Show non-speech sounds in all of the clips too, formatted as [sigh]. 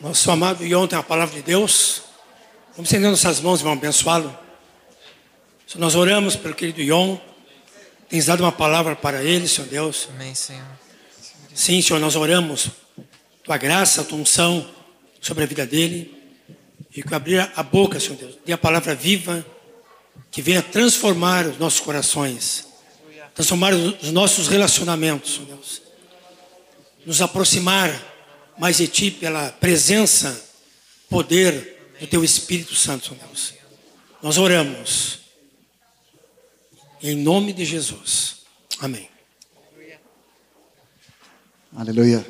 Nosso amado Ion tem a palavra de Deus. Vamos estender nossas mãos e vamos abençoá-lo. Nós oramos pelo querido Ion, tens dado uma palavra para ele, Senhor Deus. Amém, Senhor. Sim, Senhor, nós oramos. Tua graça, tua unção sobre a vida dele. E que abrir a boca, Senhor Deus, dê a palavra viva que venha transformar os nossos corações, transformar os nossos relacionamentos, Senhor Deus. Nos aproximar mais de Ti pela presença, poder do Teu Espírito Santo, Senhor Deus. Nós oramos. Em nome de Jesus. Amém. Aleluia.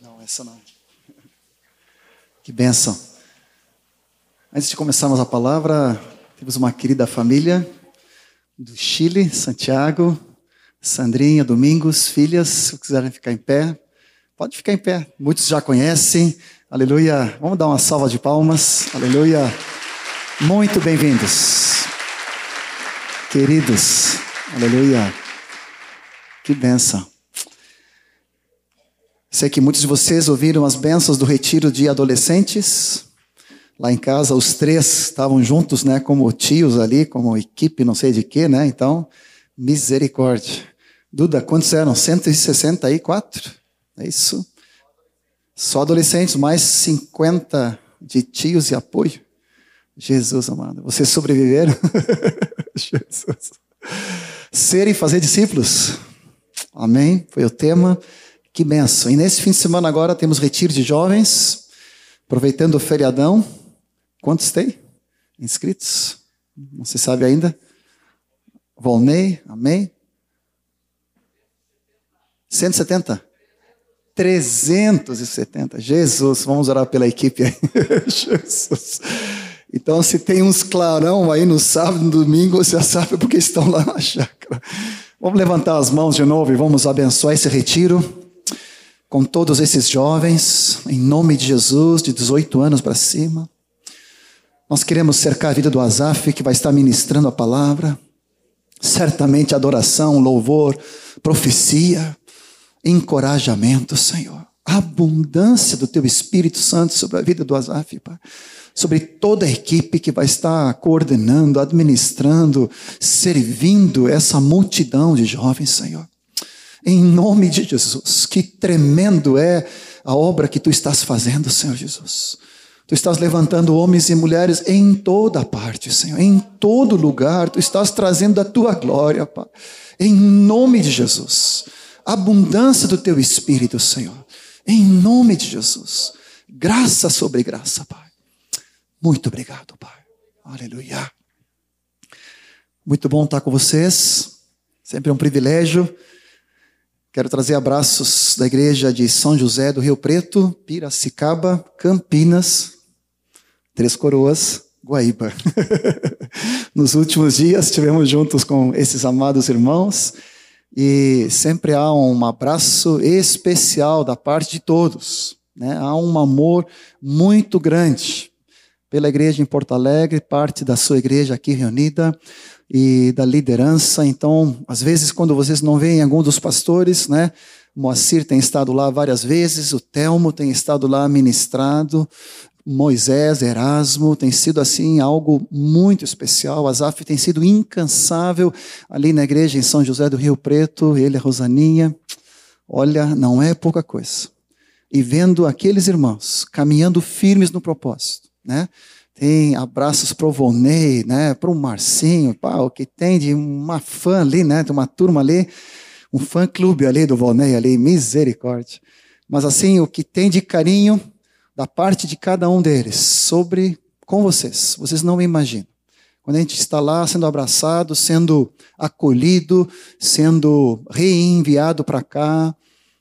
Não, essa não. Que bênção. Antes de começarmos a palavra, temos uma querida família do Chile, Santiago, Sandrinha, Domingos, filhas, se quiserem ficar em pé, pode ficar em pé. Muitos já conhecem. Aleluia. Vamos dar uma salva de palmas. Aleluia. Muito bem-vindos. Queridos. Aleluia. Que benção. Sei que muitos de vocês ouviram as bênçãos do retiro de adolescentes. Lá em casa, os três estavam juntos, né, como tios ali, como equipe, não sei de quê, né? Então, misericórdia. Duda, quantos eram? 164? É isso? Só adolescentes, mais 50 de tios e apoio. Jesus amado, vocês sobreviveram? [laughs] Jesus. Ser e fazer discípulos. Amém? Foi o tema. Que benção. E nesse fim de semana agora temos retiro de jovens, aproveitando o feriadão. Quantos tem? Inscritos? Não se sabe ainda? Volney, amém? 170? 370. Jesus, vamos orar pela equipe aí. [laughs] Jesus. Então, se tem uns clarão aí no sábado, no domingo, você já sabe porque estão lá na chácara. Vamos levantar as mãos de novo e vamos abençoar esse retiro com todos esses jovens, em nome de Jesus, de 18 anos para cima. Nós queremos cercar a vida do Azaf, que vai estar ministrando a palavra. Certamente adoração, louvor, profecia, encorajamento, Senhor. Abundância do Teu Espírito Santo sobre a vida do Azaf, Pai sobre toda a equipe que vai estar coordenando, administrando, servindo essa multidão de jovens, Senhor. Em nome de Jesus, que tremendo é a obra que tu estás fazendo, Senhor Jesus. Tu estás levantando homens e mulheres em toda parte, Senhor, em todo lugar. Tu estás trazendo a tua glória, Pai. Em nome de Jesus. Abundância do teu espírito, Senhor. Em nome de Jesus. Graça sobre graça, Pai. Muito obrigado, Pai. Aleluia. Muito bom estar com vocês. Sempre é um privilégio. Quero trazer abraços da igreja de São José do Rio Preto, Piracicaba, Campinas, Três Coroas, Guaíba. [laughs] Nos últimos dias estivemos juntos com esses amados irmãos e sempre há um abraço especial da parte de todos. Né? Há um amor muito grande pela igreja em Porto Alegre, parte da sua igreja aqui reunida e da liderança. Então, às vezes, quando vocês não veem algum dos pastores, né? O Moacir tem estado lá várias vezes, o Telmo tem estado lá ministrado, Moisés, Erasmo, tem sido assim algo muito especial. Azaf tem sido incansável ali na igreja em São José do Rio Preto, ele, a Rosaninha. Olha, não é pouca coisa. E vendo aqueles irmãos caminhando firmes no propósito, né? Tem abraços para o Volney, né? Para o Marcinho, pá, o que tem de uma fã ali, né? Tem uma turma ali, um fã clube ali do Volney ali, misericórdia. Mas assim, o que tem de carinho da parte de cada um deles sobre com vocês, vocês não imaginam. Quando a gente está lá sendo abraçado, sendo acolhido, sendo reenviado para cá,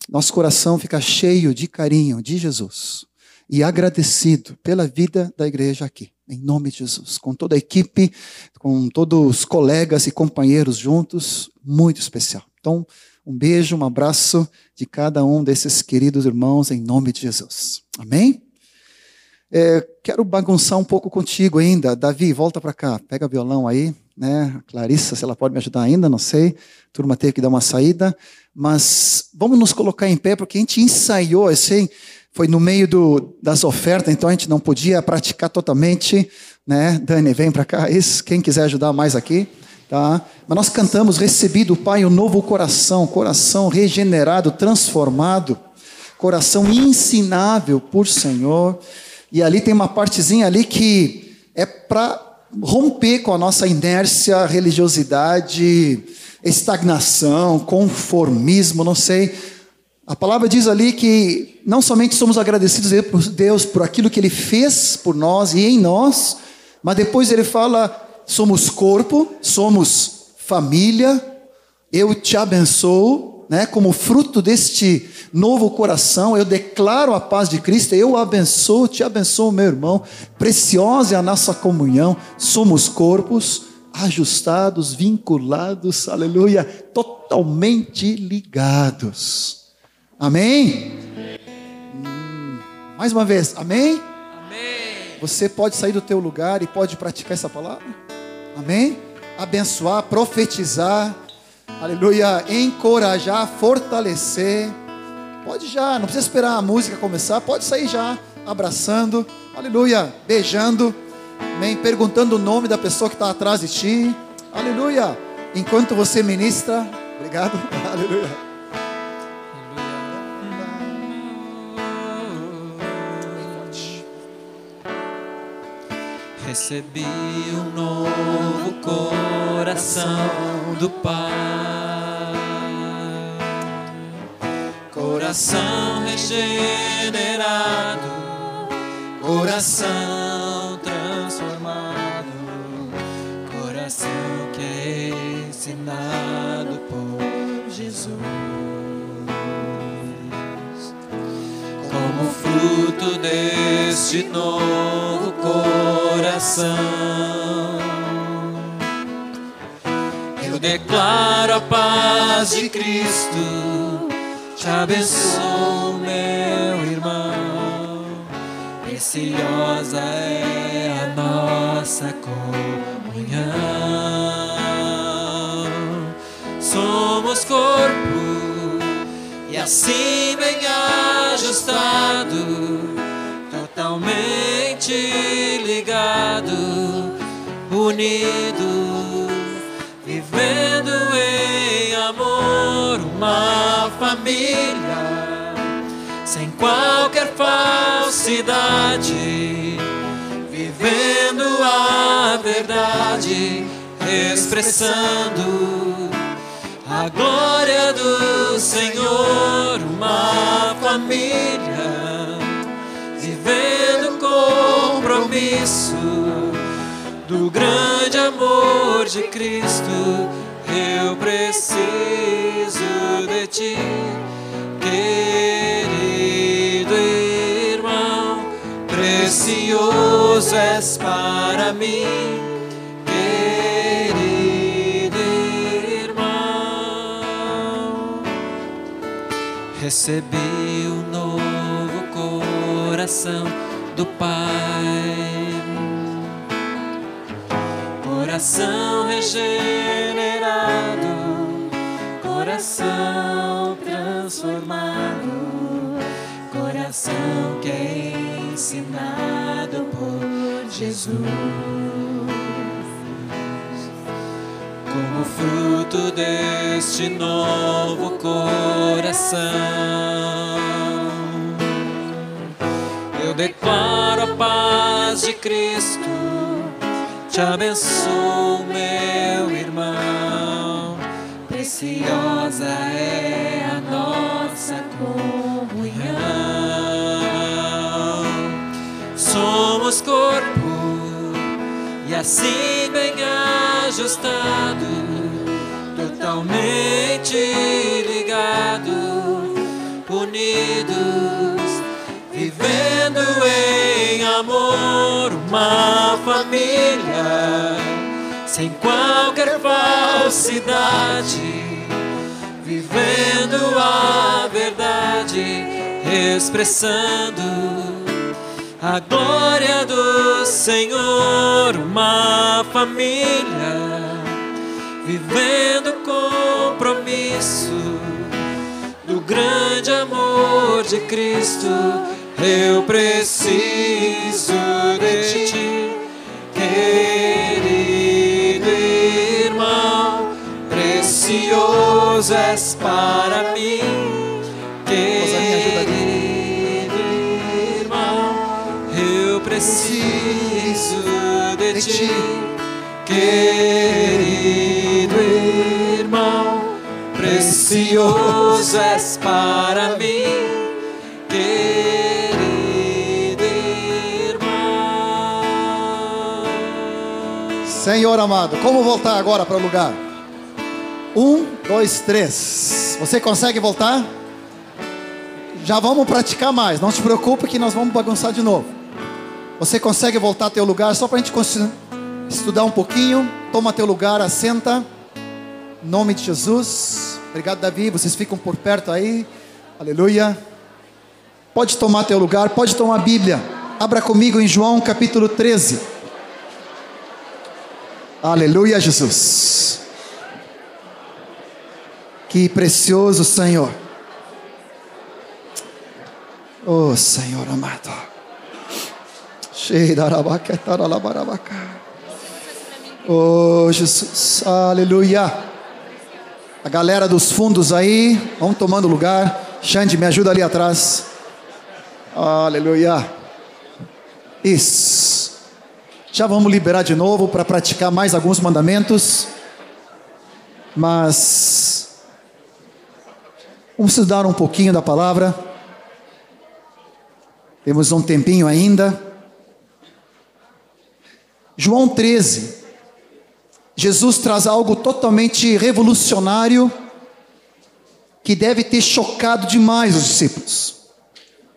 nosso coração fica cheio de carinho de Jesus e agradecido pela vida da igreja aqui, em nome de Jesus, com toda a equipe, com todos os colegas e companheiros juntos, muito especial. Então, um beijo, um abraço de cada um desses queridos irmãos, em nome de Jesus. Amém? É, quero bagunçar um pouco contigo ainda. Davi, volta para cá, pega violão aí, né? A Clarissa, se ela pode me ajudar ainda, não sei. A turma teve que dar uma saída. Mas vamos nos colocar em pé, porque a gente ensaiou, assim, foi no meio do, das ofertas, então a gente não podia praticar totalmente, né? Dani, vem para cá, Isso, quem quiser ajudar mais aqui, tá? Mas nós cantamos, recebi do Pai um novo coração, coração regenerado, transformado, coração ensinável por Senhor. E ali tem uma partezinha ali que é para romper com a nossa inércia, religiosidade, estagnação, conformismo, não sei. A palavra diz ali que não somente somos agradecidos a Deus por aquilo que Ele fez por nós e em nós, mas depois Ele fala: somos corpo, somos família, eu te abençoo, né? Como fruto deste novo coração, eu declaro a paz de Cristo, eu abençoo, te abençoo, meu irmão. Preciosa é a nossa comunhão, somos corpos ajustados, vinculados, aleluia, totalmente ligados. Amém? Hum, mais uma vez, amém? Amém. Você pode sair do teu lugar e pode praticar essa palavra? Amém? Abençoar, profetizar, aleluia, encorajar, fortalecer. Pode já, não precisa esperar a música começar, pode sair já, abraçando, aleluia, beijando, amém, perguntando o nome da pessoa que está atrás de ti, aleluia, enquanto você ministra, obrigado, [laughs] aleluia. Recebi um novo coração do Pai, coração regenerado, coração transformado, coração que é ensinado por Jesus. Como fruto deste novo coração, eu declaro a paz de Cristo, te abençoo, meu irmão. Preciosa é a nossa comunhão. Somos corpo e assim bem ajustado, totalmente ligado, unido, vivendo em amor, uma família, sem qualquer falsidade, vivendo a verdade, expressando a glória do Senhor, uma família vivendo compromisso do grande amor de Cristo. Eu preciso de ti, querido irmão, precioso és para mim. Recebi um novo coração do Pai, coração regenerado, coração transformado, coração que é ensinado por Jesus. Como fruto deste novo coração, eu declaro a paz de Cristo, te abençoo, meu irmão. Preciosa é a nossa comunhão. Somos corpo e assim bem ajustado, totalmente ligado, unidos, vivendo em amor, uma família, sem qualquer falsidade, vivendo a verdade, expressando a glória do Senhor, uma família vivendo compromisso do grande amor de Cristo. eu preciso de ti, querido irmão, precioso és para mim, ti, querido irmão, precioso és para mim, querido irmão. Senhor amado, como voltar agora para o lugar? Um, dois, três. Você consegue voltar? Já vamos praticar mais. Não se preocupe que nós vamos bagunçar de novo. Você consegue voltar ao teu lugar só para a gente estudar um pouquinho? Toma teu lugar, assenta. Em nome de Jesus. Obrigado, Davi. Vocês ficam por perto aí. Aleluia. Pode tomar teu lugar, pode tomar a Bíblia. Abra comigo em João capítulo 13. Aleluia, Jesus. Que precioso Senhor. Oh Senhor amado. Oh Jesus, aleluia. A galera dos fundos aí, vão tomando lugar. Xande, me ajuda ali atrás. Aleluia. Isso. Já vamos liberar de novo para praticar mais alguns mandamentos. Mas vamos estudar um pouquinho da palavra. Temos um tempinho ainda. João 13. Jesus traz algo totalmente revolucionário que deve ter chocado demais os discípulos.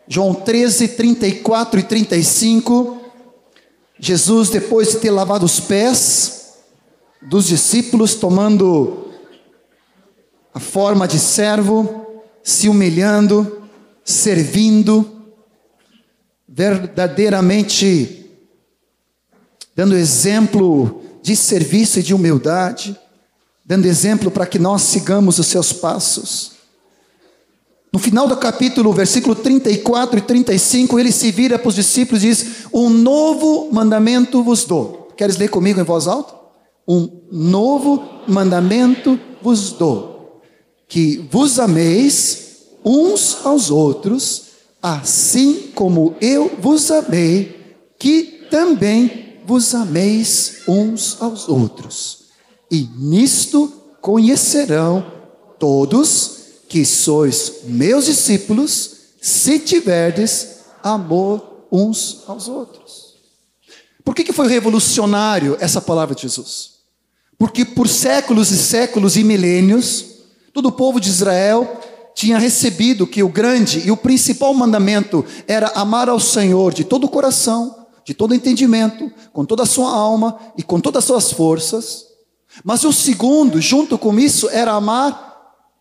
João 13, 34 e 35. Jesus, depois de ter lavado os pés dos discípulos, tomando a forma de servo, se humilhando, servindo, verdadeiramente dando exemplo de serviço e de humildade, dando exemplo para que nós sigamos os seus passos. No final do capítulo, versículo 34 e 35, ele se vira para os discípulos e diz: Um novo mandamento vos dou. Queres ler comigo em voz alta? Um novo mandamento vos dou: que vos ameis uns aos outros, assim como eu vos amei, que também vos ameis uns aos outros. E nisto conhecerão todos que sois meus discípulos, se tiverdes amor uns aos outros. Por que, que foi revolucionário essa palavra de Jesus? Porque por séculos e séculos e milênios, todo o povo de Israel tinha recebido que o grande e o principal mandamento era amar ao Senhor de todo o coração, de todo entendimento, com toda a sua alma e com todas as suas forças. Mas o segundo, junto com isso, era amar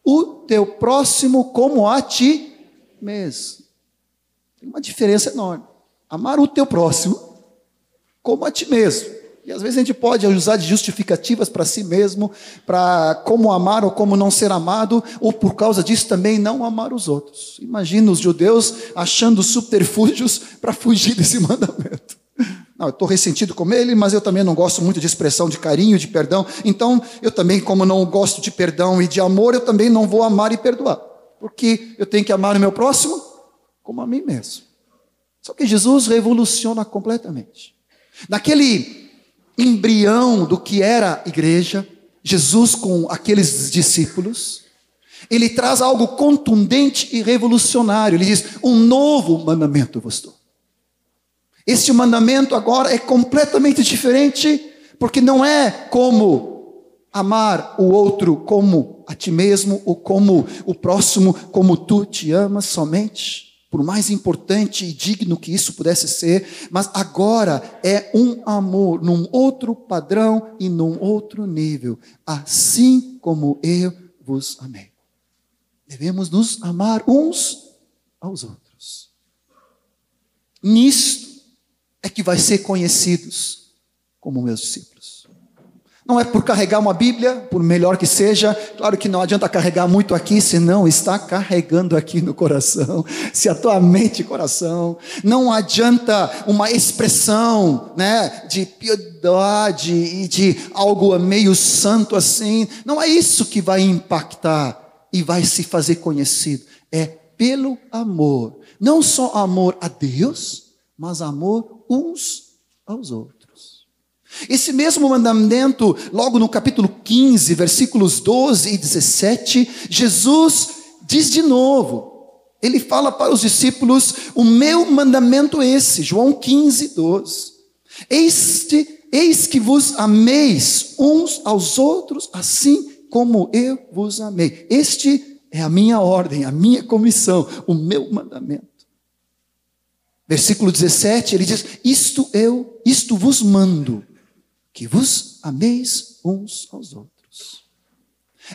o teu próximo como a ti mesmo. Tem uma diferença enorme. Amar o teu próximo como a ti mesmo. E às vezes a gente pode usar de justificativas para si mesmo, para como amar ou como não ser amado, ou por causa disso também não amar os outros. Imagina os judeus achando subterfúgios para fugir desse [laughs] mandamento. Não, eu estou ressentido com ele, mas eu também não gosto muito de expressão de carinho, de perdão. Então, eu também, como não gosto de perdão e de amor, eu também não vou amar e perdoar. Porque eu tenho que amar o meu próximo como a mim mesmo. Só que Jesus revoluciona completamente. Naquele embrião do que era a igreja, Jesus com aqueles discípulos, ele traz algo contundente e revolucionário. Ele diz: Um novo mandamento vos dou. Este mandamento agora é completamente diferente, porque não é como amar o outro como a ti mesmo, ou como o próximo, como tu te amas somente, por mais importante e digno que isso pudesse ser, mas agora é um amor num outro padrão e num outro nível, assim como eu vos amei. Devemos nos amar uns aos outros. Nisto é que vai ser conhecidos como meus discípulos. Não é por carregar uma Bíblia, por melhor que seja. Claro que não adianta carregar muito aqui, senão está carregando aqui no coração. [laughs] Se a tua mente e coração. Não adianta uma expressão, né, de piedade e de algo meio santo assim. Não é isso que vai impactar e vai se fazer conhecido. É pelo amor. Não só amor a Deus, mas amor uns aos outros. Esse mesmo mandamento, logo no capítulo 15, versículos 12 e 17, Jesus diz de novo. Ele fala para os discípulos: O meu mandamento é esse, João 15, 12. Este, eis que vos ameis uns aos outros, assim como eu vos amei. Este é a minha ordem, a minha comissão, o meu mandamento. Versículo 17, ele diz: Isto eu, isto vos mando que vos ameis uns aos outros.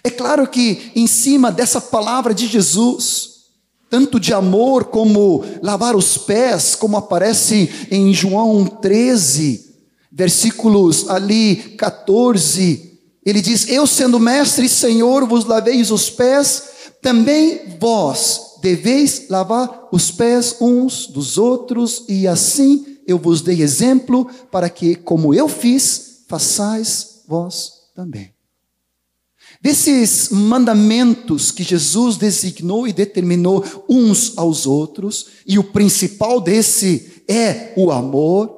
É claro que em cima dessa palavra de Jesus, tanto de amor como lavar os pés, como aparece em João 13, versículos ali 14, ele diz: Eu sendo mestre e senhor vos laveis os pés, também vós deveis lavar os pés uns dos outros, e assim eu vos dei exemplo para que, como eu fiz, façais vós também. Desses mandamentos que Jesus designou e determinou uns aos outros, e o principal desse é o amor,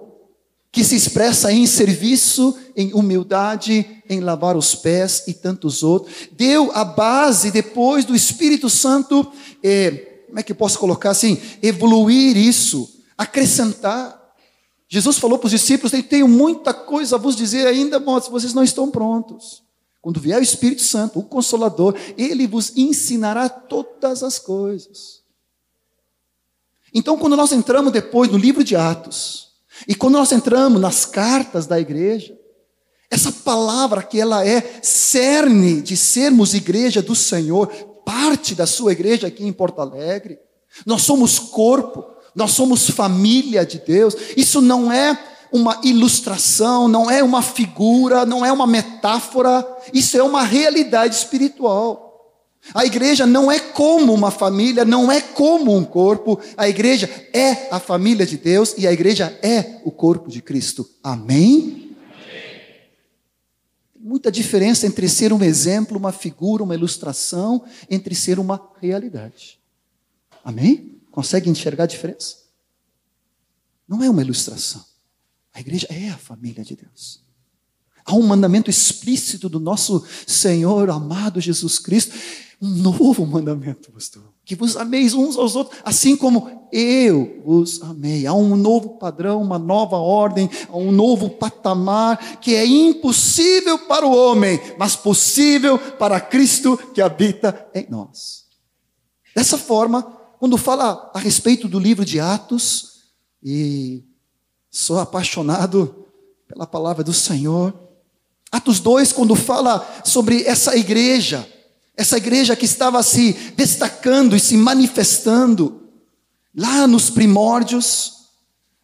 que se expressa em serviço, em humildade, em lavar os pés e tantos outros, deu a base depois do Espírito Santo, eh, como é que eu posso colocar assim? Evoluir isso, acrescentar. Jesus falou para os discípulos: Eu tenho muita coisa a vos dizer ainda, mas vocês não estão prontos. Quando vier o Espírito Santo, o Consolador, ele vos ensinará todas as coisas. Então, quando nós entramos depois no livro de Atos, e quando nós entramos nas cartas da igreja, essa palavra que ela é cerne de sermos igreja do Senhor, parte da sua igreja aqui em Porto Alegre, nós somos corpo, nós somos família de Deus. Isso não é uma ilustração, não é uma figura, não é uma metáfora, isso é uma realidade espiritual. A igreja não é como uma família, não é como um corpo, a igreja é a família de Deus e a igreja é o corpo de Cristo. Amém? Tem muita diferença entre ser um exemplo, uma figura, uma ilustração, entre ser uma realidade. Amém? Consegue enxergar a diferença? Não é uma ilustração. A igreja é a família de Deus. Há um mandamento explícito do nosso Senhor amado Jesus Cristo, um novo mandamento, pastor, que vos ameis uns aos outros, assim como eu vos amei. Há um novo padrão, uma nova ordem, há um novo patamar que é impossível para o homem, mas possível para Cristo que habita em nós. Dessa forma, quando fala a respeito do livro de Atos, e sou apaixonado pela palavra do Senhor. Atos 2, quando fala sobre essa igreja, essa igreja que estava se destacando e se manifestando lá nos primórdios,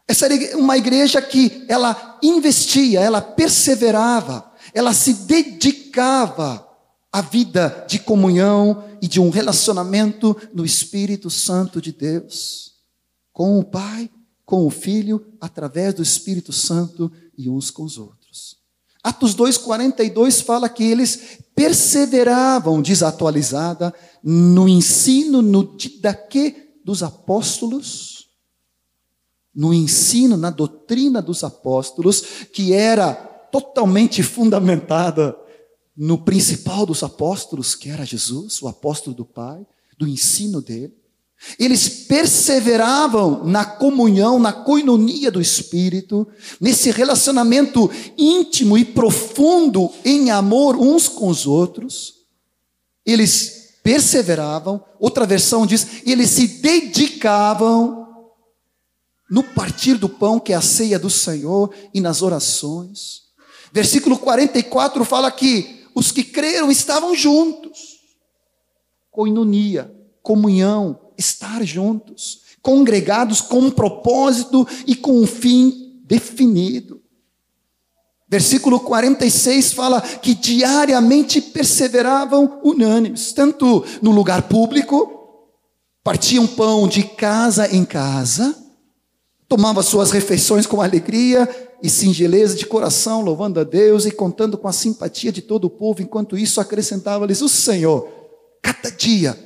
essa era uma igreja que ela investia, ela perseverava, ela se dedicava a vida de comunhão e de um relacionamento no Espírito Santo de Deus, com o Pai, com o Filho, através do Espírito Santo e uns com os outros. Atos 2,42 fala que eles perseveravam, desatualizada, no ensino, no didaquê dos apóstolos, no ensino, na doutrina dos apóstolos, que era totalmente fundamentada no principal dos apóstolos, que era Jesus, o apóstolo do Pai, do ensino dele. Eles perseveravam na comunhão, na coinonia do Espírito, nesse relacionamento íntimo e profundo em amor uns com os outros. Eles perseveravam, outra versão diz, eles se dedicavam no partir do pão, que é a ceia do Senhor, e nas orações. Versículo 44 fala que os que creram estavam juntos. Coinonia, comunhão, estar juntos, congregados com um propósito e com um fim definido. Versículo 46 fala que diariamente perseveravam unânimes, tanto no lugar público, partiam pão de casa em casa, tomavam suas refeições com alegria e singeleza de coração, louvando a Deus e contando com a simpatia de todo o povo, enquanto isso acrescentava-lhes o Senhor, cada dia,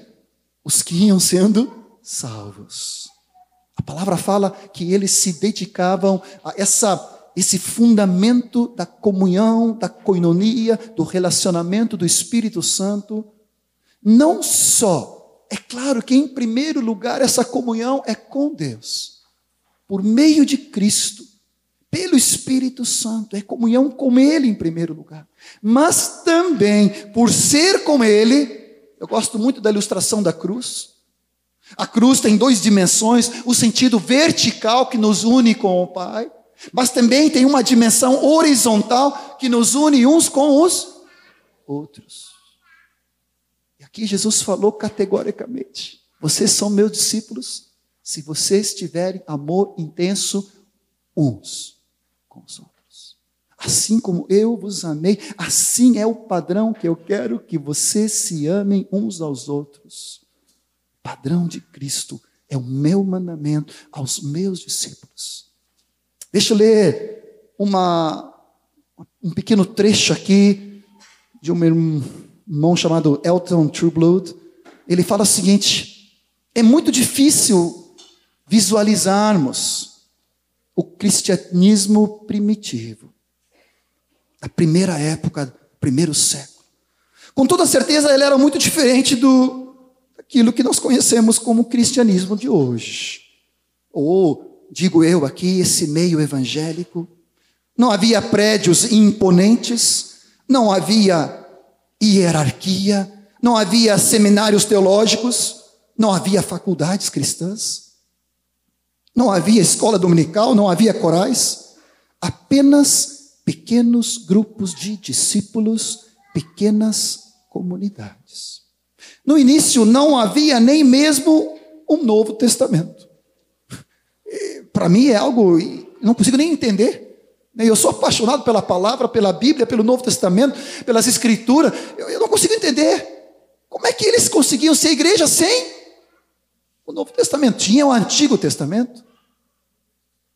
os que iam sendo salvos. A palavra fala que eles se dedicavam a essa esse fundamento da comunhão, da coinonia, do relacionamento do Espírito Santo, não só, é claro que em primeiro lugar essa comunhão é com Deus, por meio de Cristo, pelo Espírito Santo, é comunhão com Ele em primeiro lugar, mas também por ser com Ele, eu gosto muito da ilustração da cruz. A cruz tem duas dimensões: o sentido vertical que nos une com o Pai, mas também tem uma dimensão horizontal que nos une uns com os outros. E aqui Jesus falou categoricamente: vocês são meus discípulos se vocês tiverem amor intenso uns com os outros. Assim como eu vos amei, assim é o padrão que eu quero que vocês se amem uns aos outros. Padrão de Cristo é o meu mandamento aos meus discípulos. Deixa eu ler uma, um pequeno trecho aqui de um irmão chamado Elton Trueblood. Ele fala o seguinte: é muito difícil visualizarmos o cristianismo primitivo, a primeira época, primeiro século. Com toda certeza, ele era muito diferente do daquilo que nós conhecemos como cristianismo de hoje, ou digo eu aqui, esse meio evangélico. Não havia prédios imponentes, não havia hierarquia, não havia seminários teológicos, não havia faculdades cristãs, não havia escola dominical, não havia corais, apenas pequenos grupos de discípulos, pequenas comunidades. No início não havia nem mesmo um Novo Testamento para mim é algo, não consigo nem entender. Eu sou apaixonado pela palavra, pela Bíblia, pelo Novo Testamento, pelas Escrituras. Eu não consigo entender. Como é que eles conseguiam ser igreja sem o Novo Testamento? Tinha o Antigo Testamento,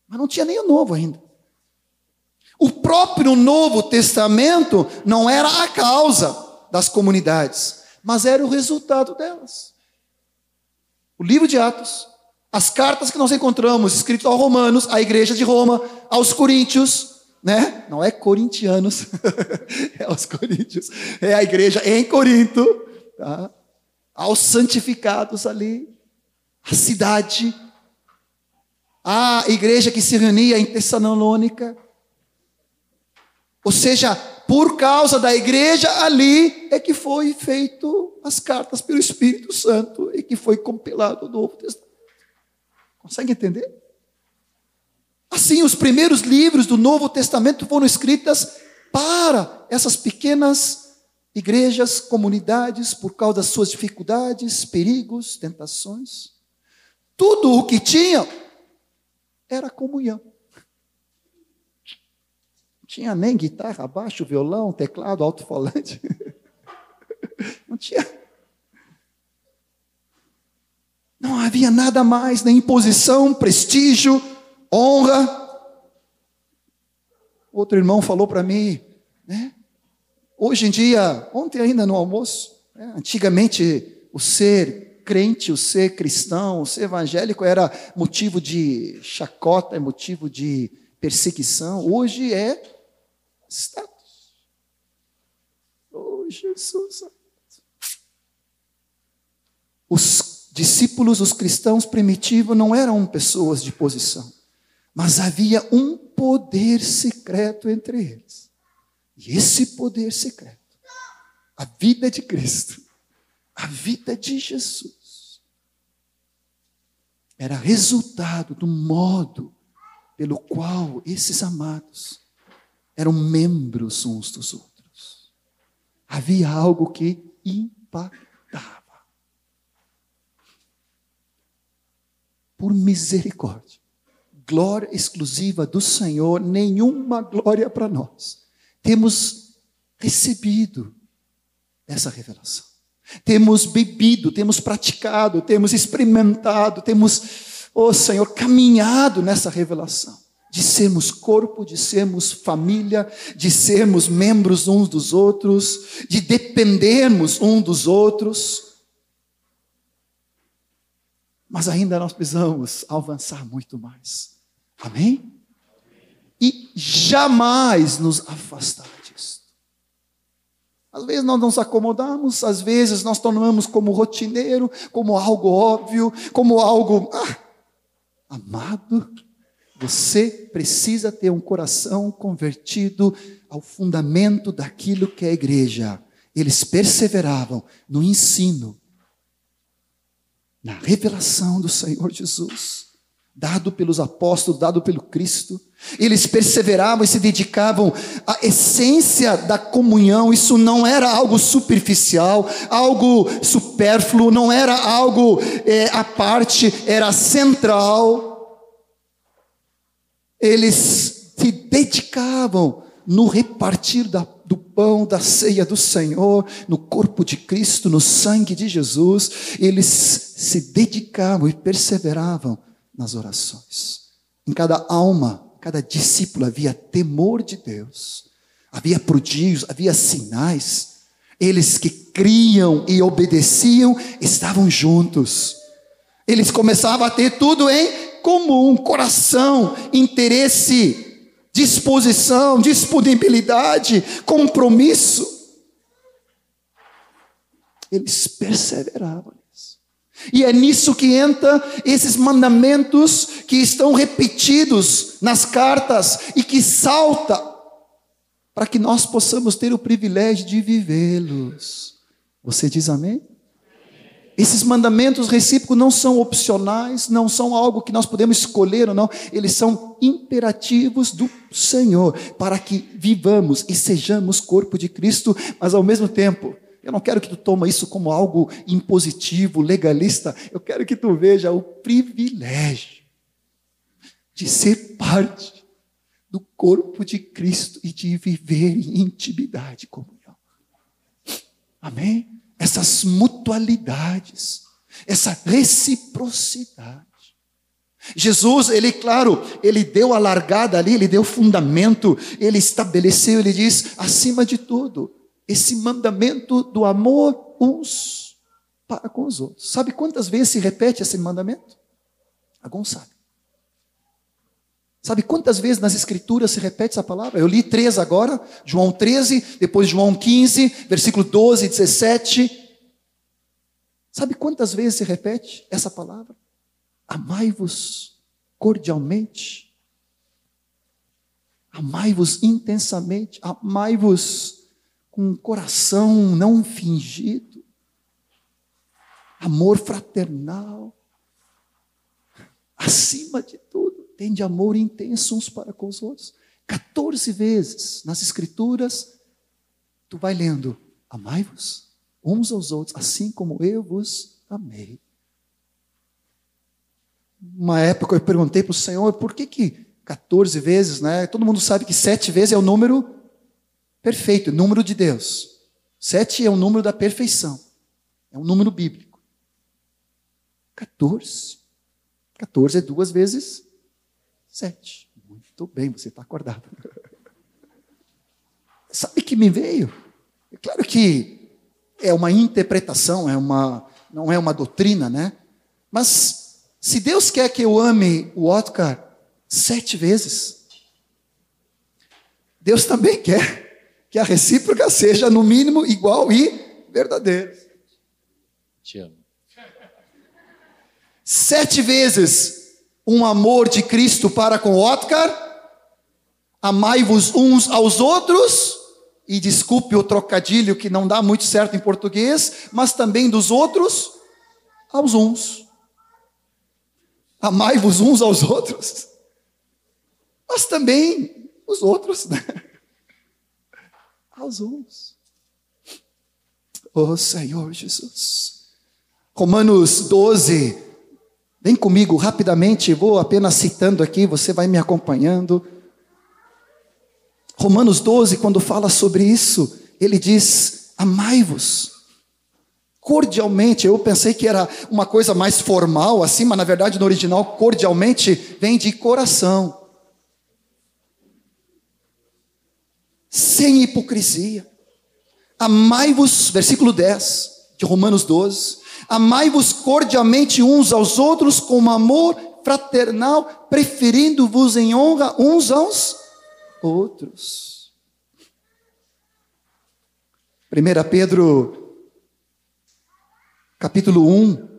mas não tinha nem o Novo ainda. O próprio Novo Testamento não era a causa das comunidades, mas era o resultado delas. O livro de Atos as cartas que nós encontramos escritas aos Romanos, à igreja de Roma, aos Coríntios, né? Não é corintianos, [laughs] é aos Coríntios, é a igreja em Corinto, tá? aos santificados ali, a cidade, a igreja que se reunia em Tessalônica. Ou seja, por causa da igreja ali é que foi feito as cartas pelo Espírito Santo e que foi compilado o Novo Testamento. Consegue entender? Assim, os primeiros livros do Novo Testamento foram escritos para essas pequenas igrejas, comunidades, por causa das suas dificuldades, perigos, tentações. Tudo o que tinha era comunhão. Não tinha nem guitarra, baixo, violão, teclado, alto-falante. [laughs] Não tinha. Não havia nada mais, nem posição, prestígio, honra. Outro irmão falou para mim, né? Hoje em dia, ontem ainda no almoço, né? antigamente o ser crente, o ser cristão, o ser evangélico era motivo de chacota, é motivo de perseguição. Hoje é status. Oh, Jesus. Os discípulos, os cristãos primitivos, não eram pessoas de posição, mas havia um poder secreto entre eles. E esse poder secreto, a vida de Cristo, a vida de Jesus, era resultado do modo pelo qual esses amados eram membros uns dos outros. Havia algo que impactava. por misericórdia, glória exclusiva do Senhor, nenhuma glória para nós. Temos recebido essa revelação. Temos bebido, temos praticado, temos experimentado, temos, oh Senhor, caminhado nessa revelação de sermos corpo, de sermos família, de sermos membros uns dos outros, de dependermos um dos outros. Mas ainda nós precisamos avançar muito mais. Amém? E jamais nos afastar. Às vezes nós nos acomodamos, às vezes nós tornamos como rotineiro, como algo óbvio, como algo ah, amado. Você precisa ter um coração convertido ao fundamento daquilo que é a igreja. Eles perseveravam no ensino, na revelação do Senhor Jesus, dado pelos apóstolos, dado pelo Cristo. Eles perseveravam e se dedicavam à essência da comunhão. Isso não era algo superficial, algo supérfluo, não era algo é, à parte, era central eles se dedicavam no repartir da, do pão, da ceia do Senhor, no corpo de Cristo, no sangue de Jesus, eles se dedicavam e perseveravam nas orações. Em cada alma, cada discípulo havia temor de Deus, havia prodígios, havia sinais. Eles que criam e obedeciam estavam juntos. Eles começavam a ter tudo em comum, coração, interesse, disposição, disponibilidade, compromisso. Eles perseveravam. E é nisso que entra esses mandamentos que estão repetidos nas cartas e que salta para que nós possamos ter o privilégio de vivê-los. Você diz amém? Esses mandamentos recíprocos não são opcionais, não são algo que nós podemos escolher ou não, eles são imperativos do Senhor para que vivamos e sejamos corpo de Cristo, mas ao mesmo tempo, eu não quero que tu toma isso como algo impositivo, legalista, eu quero que tu veja o privilégio de ser parte do corpo de Cristo e de viver em intimidade e comunhão. Amém? essas mutualidades, essa reciprocidade. Jesus, ele, claro, ele deu a largada ali, ele deu fundamento, ele estabeleceu, ele diz, acima de tudo, esse mandamento do amor uns para com os outros. Sabe quantas vezes se repete esse mandamento? Alguns sabem. Sabe quantas vezes nas Escrituras se repete essa palavra? Eu li três agora, João 13, depois João 15, versículo 12 e 17. Sabe quantas vezes se repete essa palavra? Amai-vos cordialmente, amai-vos intensamente, amai-vos com um coração não fingido, amor fraternal, acima de tudo tem de amor intenso uns para com os outros. 14 vezes nas Escrituras, tu vai lendo: Amai-vos uns aos outros, assim como eu vos amei. Uma época eu perguntei para o Senhor, por que que 14 vezes, né? Todo mundo sabe que sete vezes é o número perfeito, número de Deus. Sete é o número da perfeição. É um número bíblico. 14. 14 é duas vezes Sete. Muito bem, você está acordado. [laughs] Sabe que me veio? É claro que é uma interpretação, é uma, não é uma doutrina, né? Mas se Deus quer que eu ame o Otcar sete vezes, Deus também quer que a recíproca seja, no mínimo, igual e verdadeira. Te amo. Sete vezes um amor de Cristo para com Otcar, amai-vos uns aos outros, e desculpe o trocadilho que não dá muito certo em português, mas também dos outros aos uns. Amai-vos uns aos outros, mas também os outros, né? Aos uns. Oh Senhor Jesus. Romanos 12, Vem comigo rapidamente, vou apenas citando aqui, você vai me acompanhando. Romanos 12, quando fala sobre isso, ele diz: Amai-vos cordialmente. Eu pensei que era uma coisa mais formal, assim, mas na verdade no original, cordialmente, vem de coração. Sem hipocrisia. Amai-vos, versículo 10 de Romanos 12 Amai-vos cordialmente uns aos outros com amor fraternal, preferindo-vos em honra uns aos outros. 1 Pedro, capítulo 1,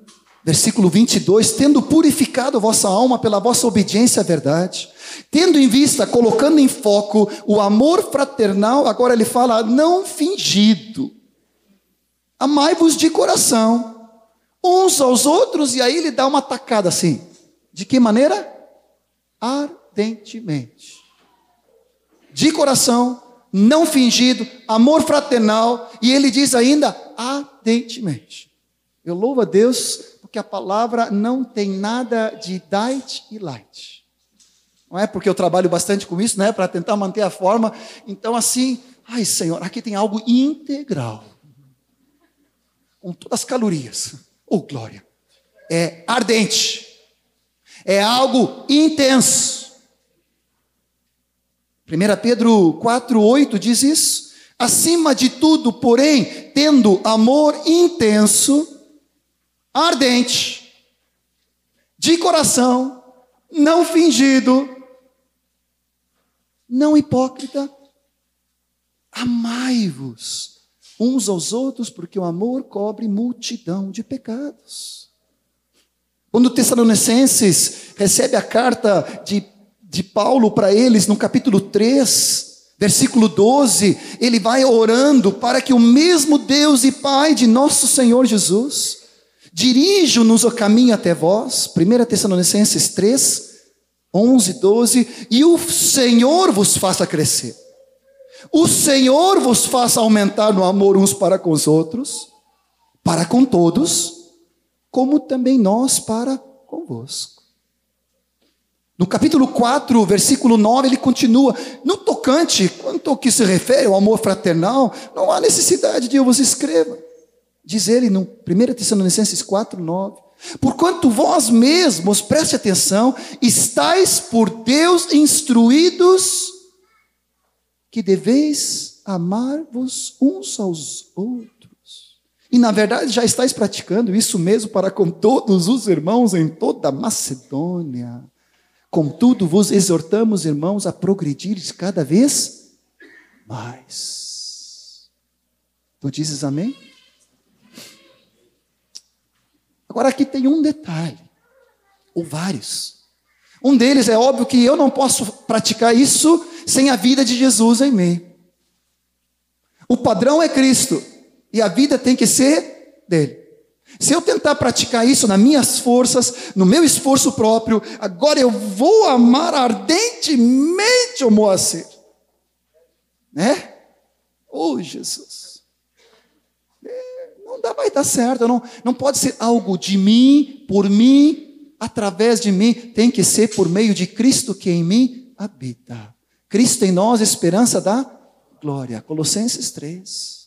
versículo 22, tendo purificado vossa alma pela vossa obediência à verdade, tendo em vista, colocando em foco o amor fraternal, agora ele fala, não fingido. Amai-vos de coração uns aos outros, e aí ele dá uma tacada assim. De que maneira? Ardentemente. De coração, não fingido, amor fraternal, e ele diz ainda ardentemente. Eu louvo a Deus porque a palavra não tem nada de diet e light. Não é porque eu trabalho bastante com isso, né, para tentar manter a forma. Então assim, ai Senhor, aqui tem algo integral. Com todas as calorias Oh, glória! É ardente, é algo intenso. 1 Pedro 4,8 diz isso. Acima de tudo, porém, tendo amor intenso, ardente, de coração, não fingido, não hipócrita, amai-vos uns aos outros, porque o amor cobre multidão de pecados. Quando o Tessalonicenses recebe a carta de, de Paulo para eles, no capítulo 3, versículo 12, ele vai orando para que o mesmo Deus e Pai de nosso Senhor Jesus dirija-nos o caminho até vós. 1 Tessalonicenses 3, 11, 12, e o Senhor vos faça crescer o Senhor vos faça aumentar no amor uns para com os outros, para com todos, como também nós para convosco. No capítulo 4, versículo 9, ele continua: No tocante, quanto ao que se refere ao amor fraternal, não há necessidade de eu vos escreva. Diz ele no 1 Tessalonicenses 4, 9. Porquanto vós mesmos, preste atenção, estáis por Deus instruídos que deveis amar-vos uns aos outros. E na verdade já estáis praticando isso mesmo para com todos os irmãos em toda a Macedônia. Contudo, vos exortamos, irmãos, a progredir cada vez mais. Tu dizes amém? Agora aqui tem um detalhe, ou vários. Um deles é óbvio que eu não posso praticar isso sem a vida de Jesus em mim. O padrão é Cristo e a vida tem que ser dele. Se eu tentar praticar isso nas minhas forças, no meu esforço próprio, agora eu vou amar ardentemente o Moacir. Né? Oh, Jesus. Dá, vai dar certo. Não, não pode ser algo de mim, por mim, através de mim. Tem que ser por meio de Cristo que em mim habita. Cristo em nós, esperança da glória. Colossenses 3.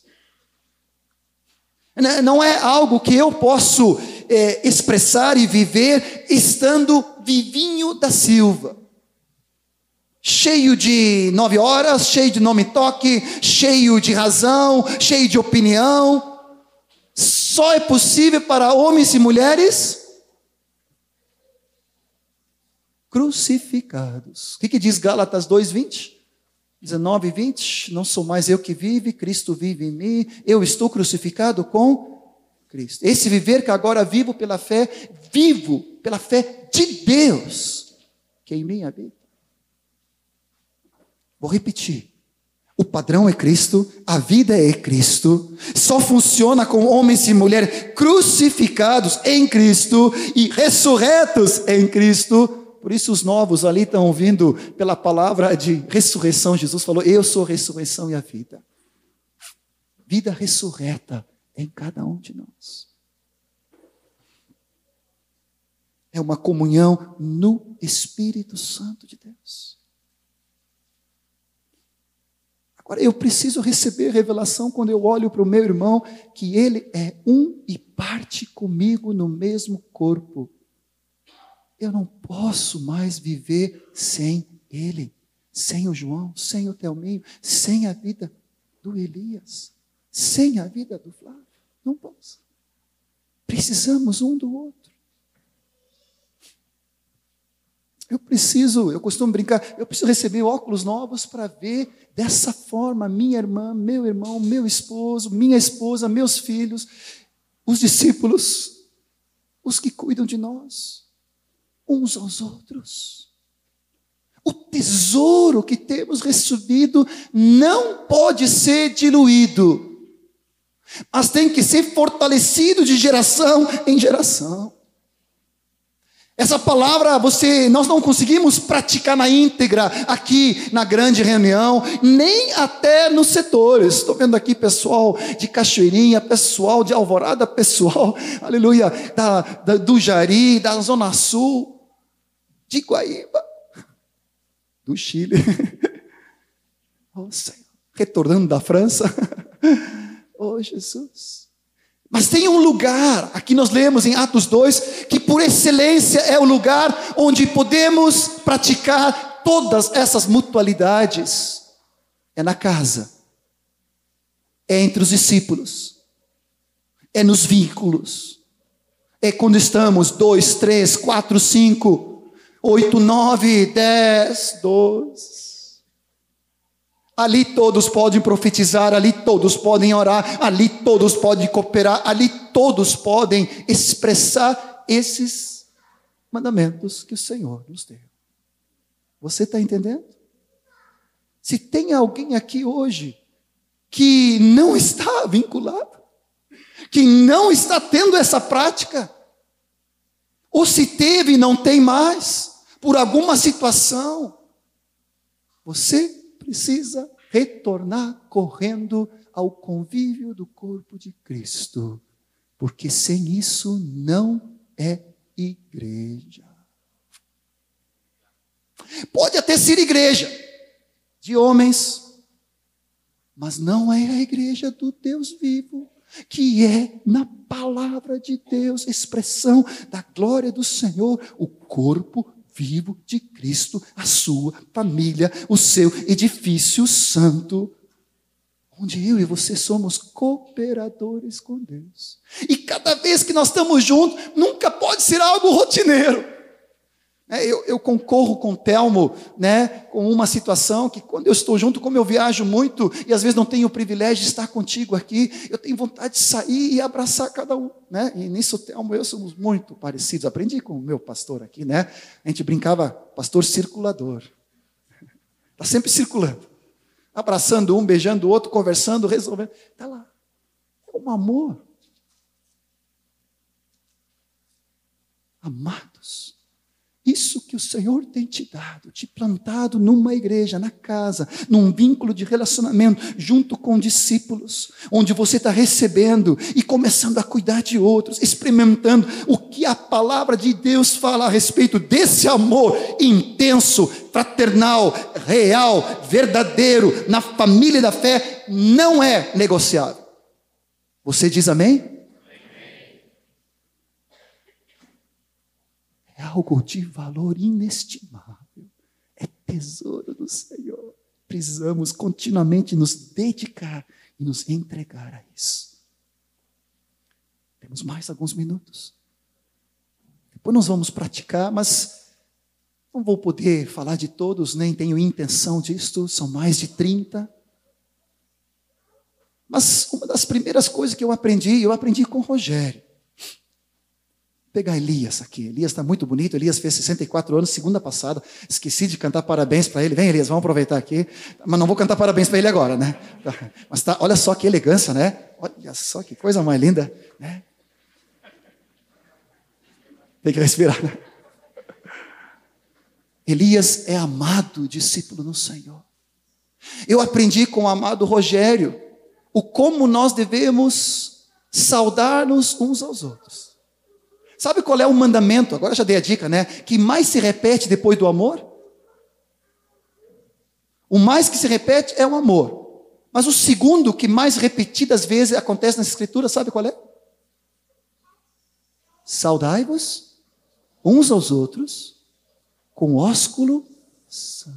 Não é algo que eu posso é, expressar e viver estando vivinho da Silva. Cheio de nove horas, cheio de nome toque, cheio de razão, cheio de opinião. Só é possível para homens e mulheres crucificados. O que, que diz Gálatas 2,20? 19 e 20, não sou mais eu que vive, Cristo vive em mim, eu estou crucificado com Cristo. Esse viver que agora vivo pela fé, vivo pela fé de Deus, que em mim habita. Vou repetir. O padrão é Cristo, a vida é Cristo, só funciona com homens e mulheres crucificados em Cristo e ressurretos em Cristo, por isso os novos ali estão ouvindo pela palavra de ressurreição. Jesus falou: Eu sou a ressurreição e a vida. Vida ressurreta em cada um de nós. É uma comunhão no Espírito Santo de Deus. Agora, eu preciso receber revelação quando eu olho para o meu irmão, que ele é um e parte comigo no mesmo corpo. Eu não posso mais viver sem ele, sem o João, sem o Telminho, sem a vida do Elias, sem a vida do Flávio. Não posso. Precisamos um do outro. Eu preciso, eu costumo brincar, eu preciso receber óculos novos para ver dessa forma minha irmã, meu irmão, meu esposo, minha esposa, meus filhos, os discípulos, os que cuidam de nós, uns aos outros. O tesouro que temos recebido não pode ser diluído, mas tem que ser fortalecido de geração em geração. Essa palavra você nós não conseguimos praticar na íntegra aqui na grande reunião, nem até nos setores. Estou vendo aqui pessoal de Cachoeirinha, pessoal de Alvorada, pessoal, [laughs] aleluia, da, da, do Jari, da Zona Sul, de Guaíba, do Chile. [laughs] Oh, Senhor, retornando da França. [laughs] Oh, Jesus. Mas tem um lugar, aqui nós lemos em Atos 2, que por excelência é o lugar onde podemos praticar todas essas mutualidades. É na casa, é entre os discípulos, é nos vínculos, é quando estamos dois, três, quatro, cinco, oito, nove, dez, doze. Ali todos podem profetizar, ali todos podem orar, ali todos podem cooperar, ali todos podem expressar esses mandamentos que o Senhor nos deu. Você está entendendo? Se tem alguém aqui hoje que não está vinculado, que não está tendo essa prática, ou se teve e não tem mais, por alguma situação, você precisa retornar correndo ao convívio do corpo de Cristo, porque sem isso não é igreja. Pode até ser igreja de homens, mas não é a igreja do Deus vivo, que é na palavra de Deus, expressão da glória do Senhor, o corpo vivo de Cristo, a sua família, o seu edifício santo, onde eu e você somos cooperadores com Deus. E cada vez que nós estamos juntos, nunca pode ser algo rotineiro. É, eu, eu, concorro com o Telmo, né, com uma situação que quando eu estou junto, como eu viajo muito e às vezes não tenho o privilégio de estar contigo aqui, eu tenho vontade de sair e abraçar cada um, né? E nisso Telmo e eu somos muito parecidos. Aprendi com o meu pastor aqui, né? A gente brincava, pastor circulador. Está [laughs] sempre circulando, abraçando um, beijando o outro, conversando, resolvendo. Está lá. É um amor. Amados. Isso que o Senhor tem te dado, te plantado numa igreja, na casa, num vínculo de relacionamento, junto com discípulos, onde você está recebendo e começando a cuidar de outros, experimentando o que a palavra de Deus fala a respeito desse amor intenso, fraternal, real, verdadeiro, na família da fé, não é negociável. Você diz amém? Algo de valor inestimável, é tesouro do Senhor. Precisamos continuamente nos dedicar e nos entregar a isso. Temos mais alguns minutos. Depois nós vamos praticar, mas não vou poder falar de todos, nem tenho intenção disto, são mais de 30. Mas uma das primeiras coisas que eu aprendi, eu aprendi com Rogério pegar Elias aqui. Elias está muito bonito. Elias fez 64 anos, segunda passada. Esqueci de cantar parabéns para ele. Vem, Elias, vamos aproveitar aqui. Mas não vou cantar parabéns para ele agora, né? [laughs] Mas tá, olha só que elegância, né? Olha só que coisa mais linda, né? Tem que respirar. Né? Elias é amado discípulo no Senhor. Eu aprendi com o amado Rogério o como nós devemos saudar-nos uns aos outros Sabe qual é o mandamento? Agora já dei a dica, né? Que mais se repete depois do amor? O mais que se repete é o amor. Mas o segundo que mais repetidas vezes acontece nas escrituras, sabe qual é? Saudai-vos uns aos outros com ósculo santo.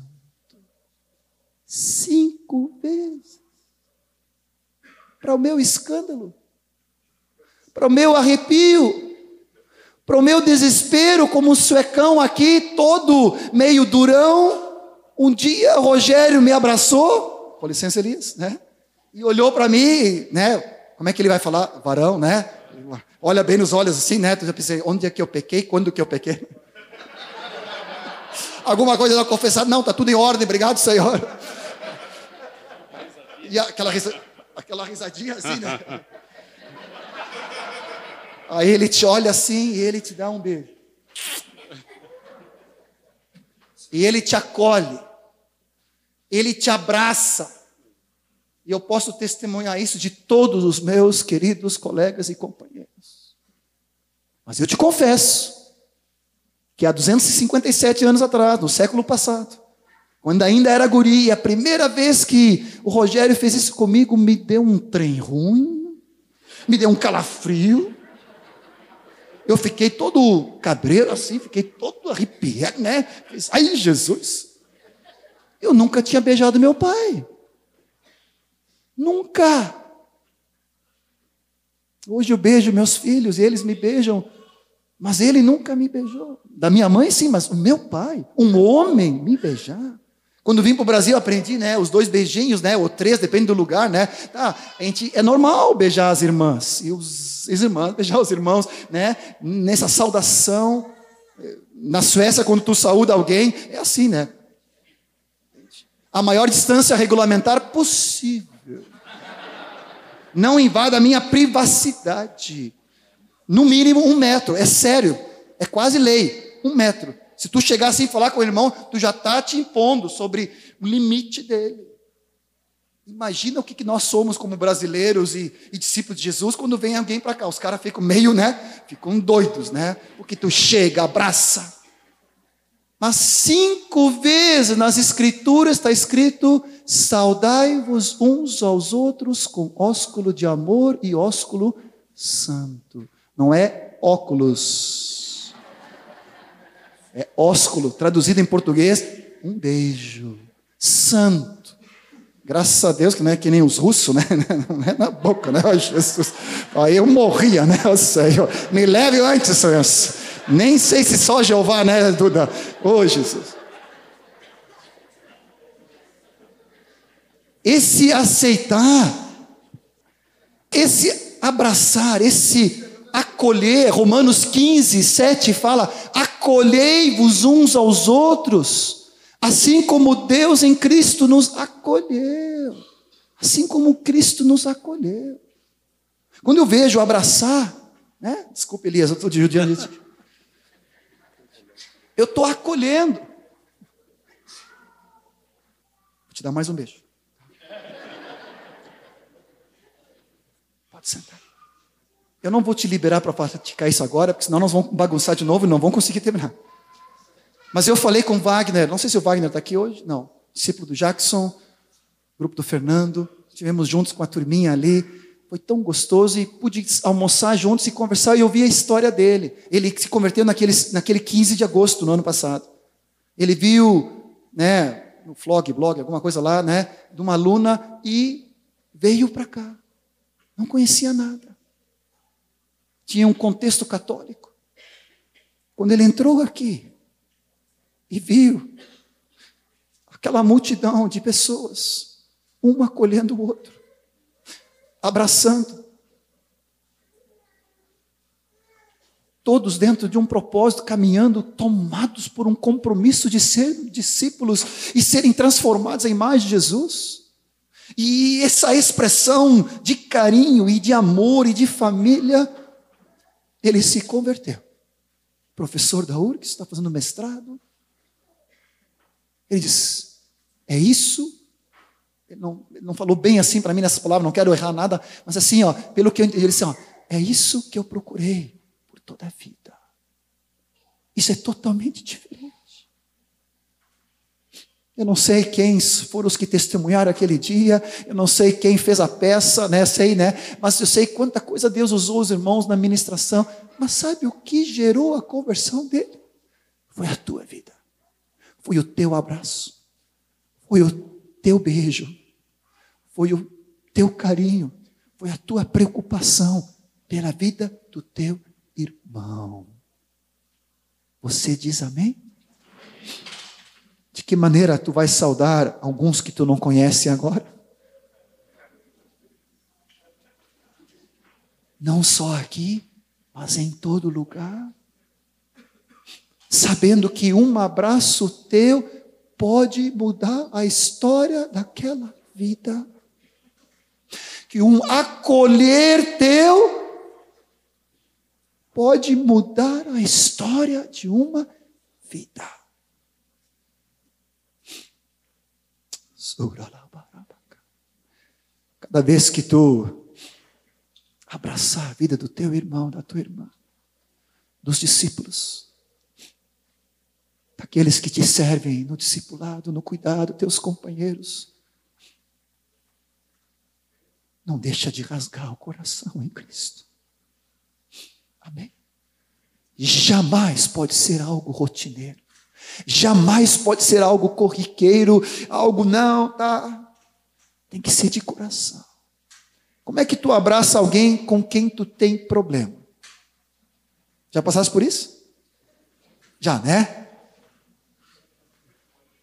Cinco vezes. Para o meu escândalo, para o meu arrepio, para o meu desespero, como um suecão aqui, todo meio durão. Um dia Rogério me abraçou, com licença, Elias, né? E olhou para mim, né? Como é que ele vai falar? Varão, né? Olha bem nos olhos assim, né? Eu já pensei, onde é que eu pequei? Quando que eu pequei? [laughs] Alguma coisa não confessar? Não, tá tudo em ordem, obrigado, Senhor. [laughs] E aquela, risa, aquela risadinha assim, né? [laughs] Aí ele te olha assim e ele te dá um beijo. E ele te acolhe. Ele te abraça. E eu posso testemunhar isso de todos os meus queridos colegas e companheiros. Mas eu te confesso que há 257 anos atrás, no século passado, quando ainda era guri, a primeira vez que o Rogério fez isso comigo, me deu um trem ruim, me deu um calafrio, eu fiquei todo cabreiro assim, fiquei todo arrepiado, né? Ai, Jesus! Eu nunca tinha beijado meu pai. Nunca. Hoje eu beijo meus filhos e eles me beijam, mas ele nunca me beijou. Da minha mãe, sim, mas o meu pai, um homem, me beijar. Quando vim para o Brasil, aprendi, né? Os dois beijinhos, né? Ou três, depende do lugar, né? Tá, a gente, é normal beijar as irmãs. E os, as irmãs, [laughs] beijar os irmãos, né? Nessa saudação. Na Suécia, quando tu saúda alguém, é assim, né? A maior distância regulamentar possível. Não invada a minha privacidade. No mínimo um metro, é sério. É quase lei. Um metro. Se tu chegar assim e falar com o irmão, tu já está te impondo sobre o limite dele. Imagina o que, que nós somos como brasileiros e, e discípulos de Jesus quando vem alguém para cá. Os caras ficam meio, né? Ficam doidos, né? Porque tu chega, abraça. Mas cinco vezes nas escrituras está escrito: saudai-vos uns aos outros com ósculo de amor e ósculo santo. Não é óculos é ósculo, traduzido em português, um beijo. Santo. Graças a Deus que não é que nem os russos, né? [laughs] Não é na boca, né? Jesus. Aí eu morria, né? Oh, Senhor, me leve antes, Senhor. Nem sei se só Jeová, né, Duda? Oh, Jesus. Esse aceitar, esse abraçar, esse acolher, Romanos 15, 7 fala: acolhei-vos uns aos outros, assim como Deus em Cristo nos acolheu. Assim como Cristo nos acolheu. Quando eu vejo abraçar, né? Desculpa, Elias, eu estou de judiando isso. Eu estou acolhendo. Vou te dar mais um beijo. Pode sentar. Eu não vou te liberar para praticar isso agora, porque senão nós vamos bagunçar de novo e não vamos conseguir terminar. Mas eu falei com Wagner, não sei se o Wagner está aqui hoje, não. Discípulo do Jackson, grupo do Fernando, estivemos juntos com a turminha ali. Foi tão gostoso e pude almoçar juntos e conversar e ouvir a história dele. Ele se converteu naquele, naquele 15 de agosto no ano passado. Ele viu, né, no vlog, blog, alguma coisa lá, né, de uma aluna e veio para cá. Não conhecia nada tinha um contexto católico. Quando ele entrou aqui e viu aquela multidão de pessoas, um acolhendo o outro, abraçando, todos dentro de um propósito, caminhando, tomados por um compromisso de ser discípulos e serem transformados à imagem de Jesus. E essa expressão de carinho e de amor e de família ele se converteu. Professor da URGS, está fazendo mestrado. Ele diz: É isso? Ele não, ele não falou bem assim para mim nessas palavras, não quero errar nada, mas assim, ó, pelo que eu entendi, ele disse: ó, É isso que eu procurei por toda a vida. Isso é totalmente diferente. Eu não sei quem foram os que testemunharam aquele dia, eu não sei quem fez a peça, né? Sei, né? Mas eu sei quanta coisa Deus usou os irmãos na ministração. Mas sabe o que gerou a conversão dele? Foi a tua vida, foi o teu abraço, foi o teu beijo, foi o teu carinho, foi a tua preocupação pela vida do teu irmão. Você diz amém? Que maneira tu vais saudar alguns que tu não conhece agora? Não só aqui, mas em todo lugar. Sabendo que um abraço teu pode mudar a história daquela vida. Que um acolher teu pode mudar a história de uma vida. Cada vez que tu abraçar a vida do teu irmão, da tua irmã, dos discípulos, daqueles que te servem no discipulado, no cuidado, teus companheiros, não deixa de rasgar o coração em Cristo. Amém? Jamais pode ser algo rotineiro. Jamais pode ser algo corriqueiro, algo não, tá? Tem que ser de coração. Como é que tu abraça alguém com quem tu tem problema? Já passaste por isso? Já, né?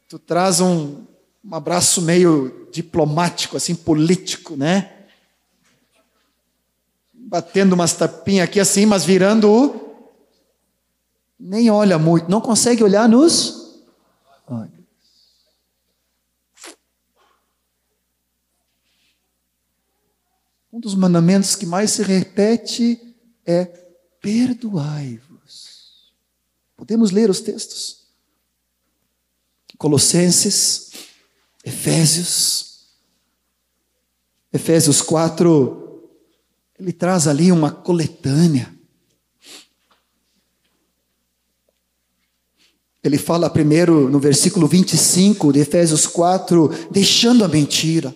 Tu traz um, um abraço meio diplomático, assim, político, né? Batendo umas tapinhas aqui assim, mas virando o nem olha muito, não consegue olhar nos olhos. Um dos mandamentos que mais se repete é perdoai-vos. Podemos ler os textos? Colossenses, Efésios, Efésios 4, ele traz ali uma coletânea Ele fala primeiro no versículo 25 de Efésios 4, deixando a mentira.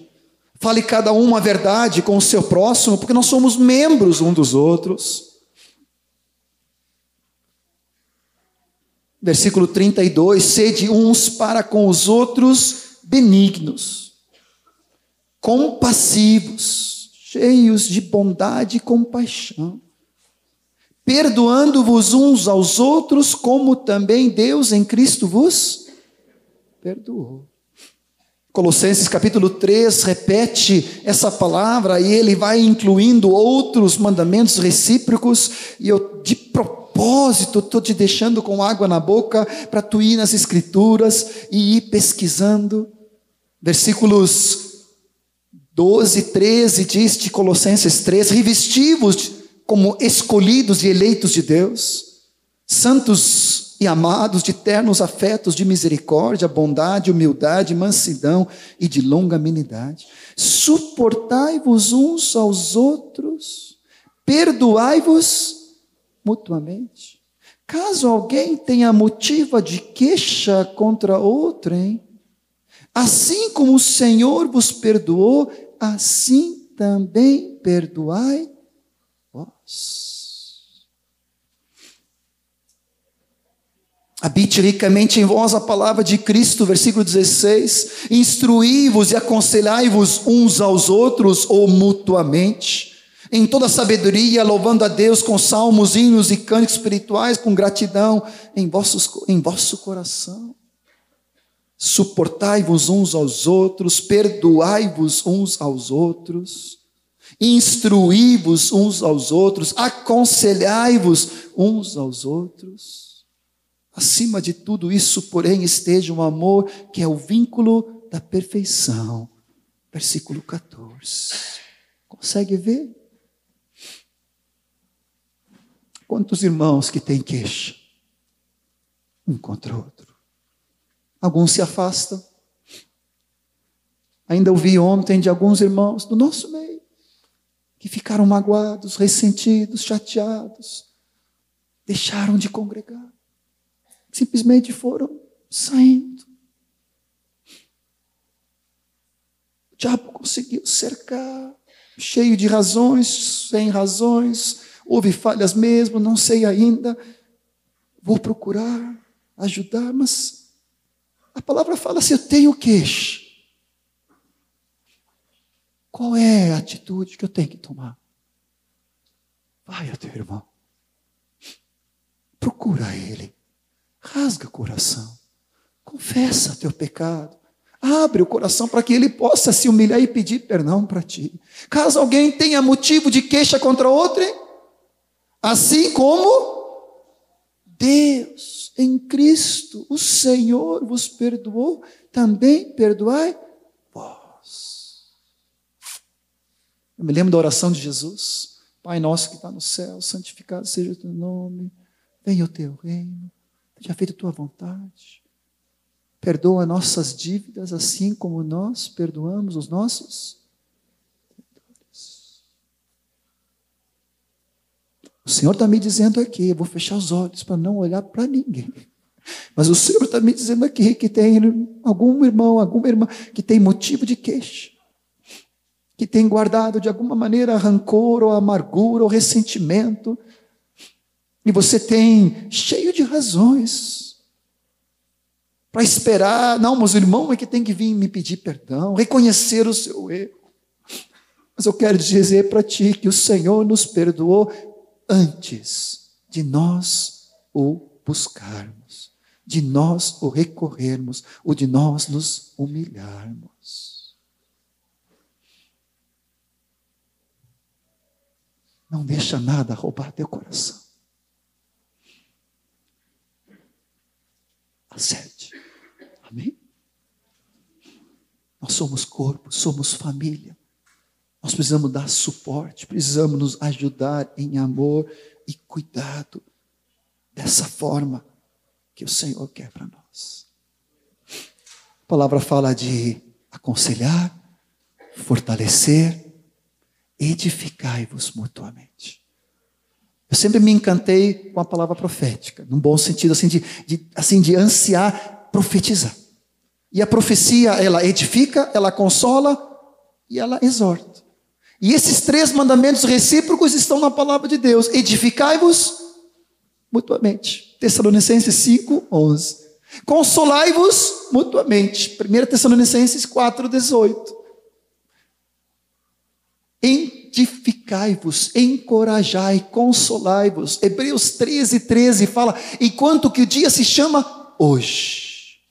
Fale cada um a verdade com o seu próximo, porque nós somos membros um dos outros. Versículo 32: sede uns para com os outros benignos, compassivos, cheios de bondade e compaixão perdoando-vos uns aos outros, como também Deus em Cristo vos perdoou. Colossenses capítulo 3 repete essa palavra e ele vai incluindo outros mandamentos recíprocos, e eu de propósito estou te deixando com água na boca para tu ir nas escrituras e ir pesquisando. Versículos 12 e 13 diz de Colossenses 3: revestivos como escolhidos e eleitos de Deus, santos e amados de ternos afetos de misericórdia, bondade, humildade, mansidão e de longanimidade. Suportai-vos uns aos outros, perdoai-vos mutuamente. Caso alguém tenha motivo de queixa contra outrem, assim como o Senhor vos perdoou, assim também perdoai Habite ricamente em vós a palavra de Cristo, versículo 16. Instruí-vos e aconselhai-vos uns aos outros ou mutuamente, em toda sabedoria, louvando a Deus com salmos, hinos e cânticos espirituais, com gratidão em, vossos, em vosso coração. Suportai-vos uns aos outros, perdoai-vos uns aos outros instruí-vos uns aos outros, aconselhai-vos uns aos outros. Acima de tudo isso, porém, esteja um amor que é o vínculo da perfeição. Versículo 14. Consegue ver? Quantos irmãos que têm queixa? Um contra o outro. Alguns se afastam. Ainda ouvi ontem de alguns irmãos do nosso meio que ficaram magoados, ressentidos, chateados, deixaram de congregar. Simplesmente foram saindo. O diabo conseguiu cercar, cheio de razões, sem razões, houve falhas mesmo, não sei ainda. Vou procurar ajudar, mas a palavra fala se assim, eu tenho queixa. Qual é a atitude que eu tenho que tomar? Vai a teu irmão. Procura ele. Rasga o coração. Confessa teu pecado. Abre o coração para que ele possa se humilhar e pedir perdão para ti. Caso alguém tenha motivo de queixa contra outro, assim como Deus em Cristo, o Senhor vos perdoou, também perdoai vós. Eu me lembro da oração de Jesus. Pai nosso que está no céu, santificado seja o teu nome, venha o teu reino, seja feita a tua vontade. Perdoa nossas dívidas, assim como nós perdoamos os nossos O Senhor está me dizendo aqui, eu vou fechar os olhos para não olhar para ninguém. Mas o Senhor está me dizendo aqui que tem algum irmão, alguma irmã que tem motivo de queixa, que tem guardado de alguma maneira rancor ou amargura ou ressentimento, e você tem cheio de razões para esperar. Não, mas o irmão é que tem que vir me pedir perdão, reconhecer o seu erro. Mas eu quero dizer para ti que o Senhor nos perdoou antes de nós o buscarmos, de nós o recorrermos, ou de nós nos humilharmos. Não deixa nada roubar teu coração. Acerte. Amém? Nós somos corpo, somos família. Nós precisamos dar suporte, precisamos nos ajudar em amor e cuidado, dessa forma que o Senhor quer para nós. A palavra fala de aconselhar, fortalecer, edificai-vos mutuamente. Eu sempre me encantei com a palavra profética, num bom sentido, assim, de, de, assim, de ansiar profetizar. E a profecia, ela edifica, ela consola e ela exorta. E esses três mandamentos recíprocos estão na palavra de Deus. Edificai-vos mutuamente. Tessalonicenses 5, 11. Consolai-vos mutuamente. 1 Tessalonicenses 4, 18. Edificai-vos, encorajai, consolai-vos. Hebreus 13, 13 fala: enquanto que o dia se chama hoje.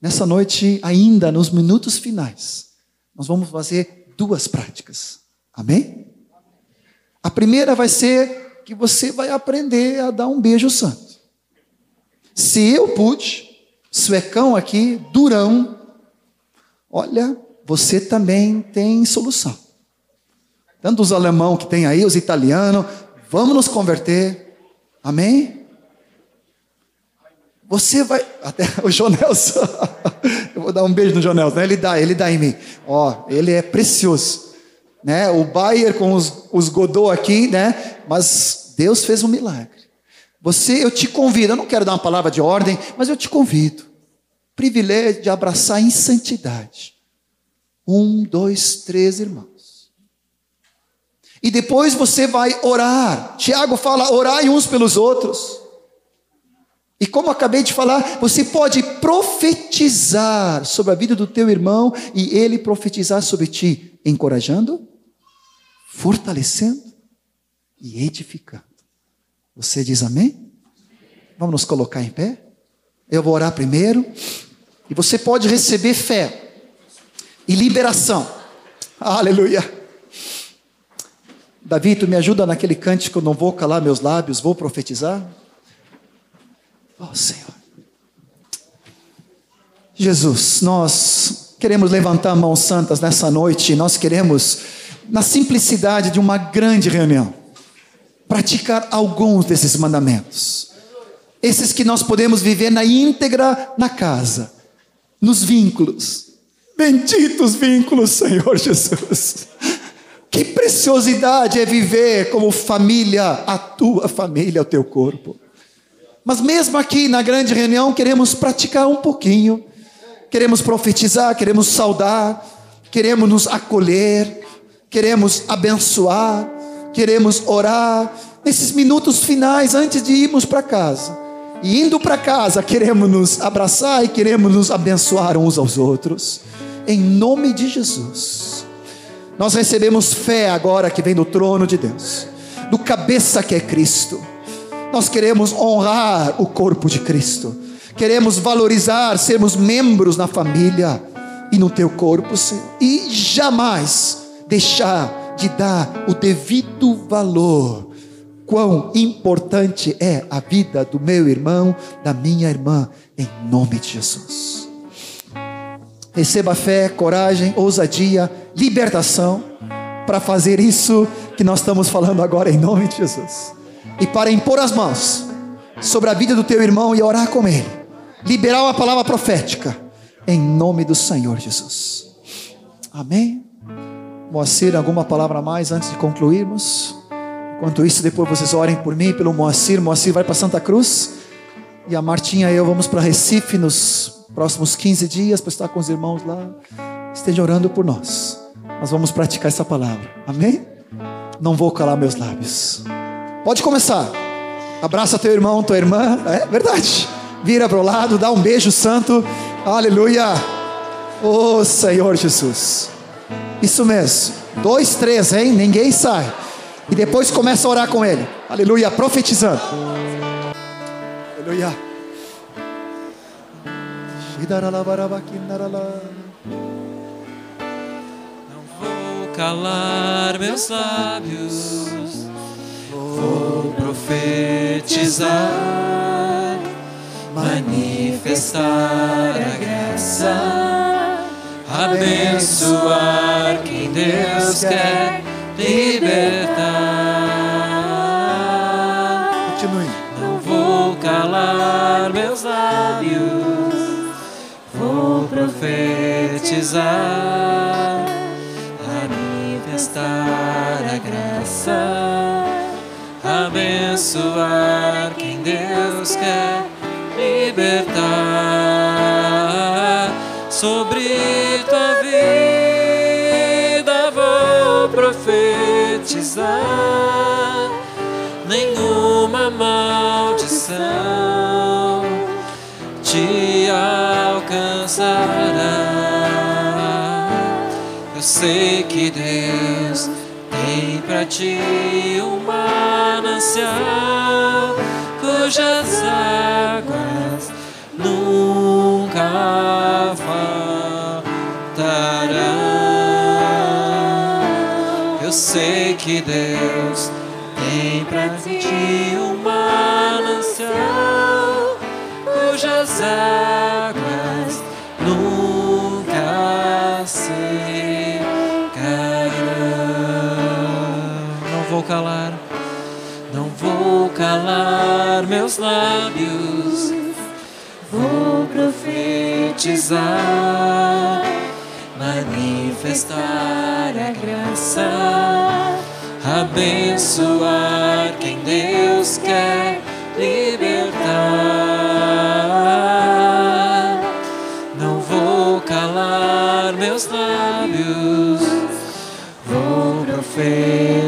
Nessa noite, ainda nos minutos finais, nós vamos fazer duas práticas. Amém? A primeira vai ser que você vai aprender a dar um beijo santo. Se eu pude, suecão aqui, durão, olha, você também tem solução. Tanto os alemão que tem aí, os italianos, vamos nos converter. Amém? Você vai. Até [laughs] o Jonelson. [laughs] Eu vou dar um beijo no Jonelson. Né? Ele dá, ele dá em mim. Ó, ele é precioso. Né? O Bayer com os, os Godot aqui, né? Mas Deus fez um milagre. Você, eu te convido, eu não quero dar uma palavra de ordem, mas eu te convido. Privilégio de abraçar em santidade. Um, dois, três irmãos. E depois você vai orar. Tiago fala: orai uns pelos outros. E como acabei de falar, você pode profetizar sobre a vida do teu irmão e ele profetizar sobre ti, encorajando, fortalecendo e edificando. Você diz amém? Vamos nos colocar em pé? Eu vou orar primeiro. E você pode receber fé e liberação. Aleluia. Davi, tu me ajuda naquele cântico, não vou calar meus lábios, vou profetizar. Oh, Senhor. Jesus, nós queremos levantar mãos santas nessa noite, nós queremos, na simplicidade de uma grande reunião, praticar alguns desses mandamentos. Esses que nós podemos viver na íntegra na casa, nos vínculos. Benditos vínculos, Senhor Jesus. Que preciosidade é viver como família, a tua família, o teu corpo. Mas mesmo aqui na grande reunião, queremos praticar um pouquinho, queremos profetizar, queremos saudar, queremos nos acolher, queremos abençoar, queremos orar. Nesses minutos finais, antes de irmos para casa, e indo para casa, queremos nos abraçar e queremos nos abençoar uns aos outros, em nome de Jesus. Nós recebemos fé agora que vem do trono de Deus, do cabeça que é Cristo. Nós queremos honrar o corpo de Cristo, queremos valorizar, sermos membros na família e no teu corpo, Senhor, e jamais deixar de dar o devido valor. Quão importante é a vida do meu irmão, da minha irmã, em nome de Jesus. Receba fé, coragem, ousadia, libertação para fazer isso que nós estamos falando agora em nome de Jesus. E para impor as mãos sobre a vida do teu irmão e orar com ele. Liberar uma palavra profética em nome do Senhor Jesus. Amém. Moacir, alguma palavra a mais antes de concluirmos? Enquanto isso, depois vocês orem por mim, pelo Moacir. Moacir vai para Santa Cruz. E a Martinha e eu vamos para Recife nos próximos 15 dias para estar com os irmãos lá. Esteja orando por nós. Nós vamos praticar essa palavra. Amém? Não vou calar meus lábios. Pode começar. Abraça teu irmão, tua irmã. É verdade. Vira para o lado, dá um beijo santo. Aleluia. Oh Senhor Jesus. Isso mesmo. Dois, três, hein? Ninguém sai. E depois começa a orar com ele. Aleluia. Profetizando. Aleluia. Não vou calar meus lábios, vou profetizar, manifestar a graça, abençoar quem Deus quer libertar. Profetizar, manifestar a graça, abençoar quem Deus quer libertar. Sobre tua vida vou profetizar nenhuma maldição te alcançará. Eu sei que Deus tem para ti um manancial cujas águas nunca faltarão. Eu sei que Deus tem pra ti um manancial cujas águas calar, não vou calar meus lábios, vou profetizar, manifestar a graça abençoar quem Deus quer libertar. Não vou calar meus lábios, vou profetizar,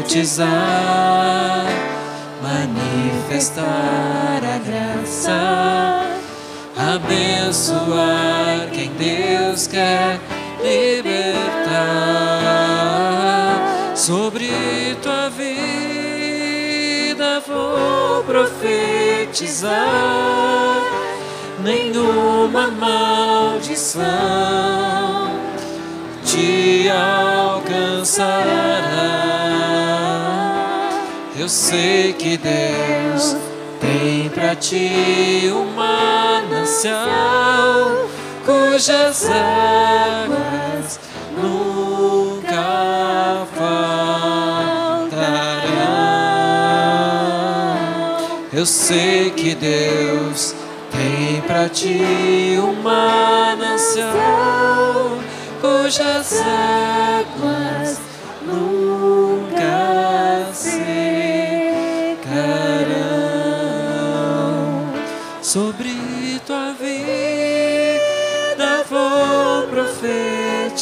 manifestar a graça, abençoar quem Deus quer libertar sobre tua vida vou profetizar nenhuma maldição te alcançará. Eu sei que Deus tem pra ti um manancial cujas águas nunca faltarão. Eu sei que Deus tem pra ti um manancial cujas águas nunca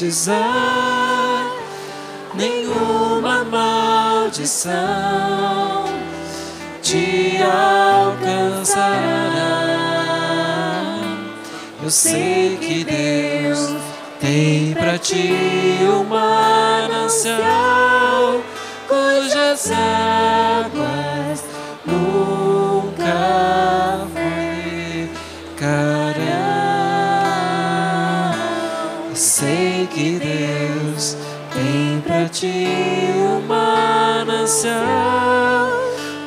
profetizar, nenhuma maldição te alcançará. Eu sei que Deus tem para ti um manancial cujas águas tem para ti um manancial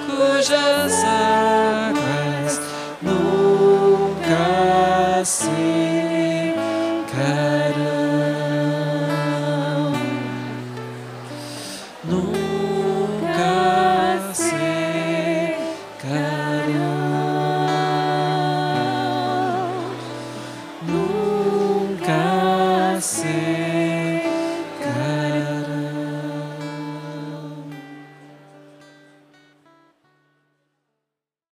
cujas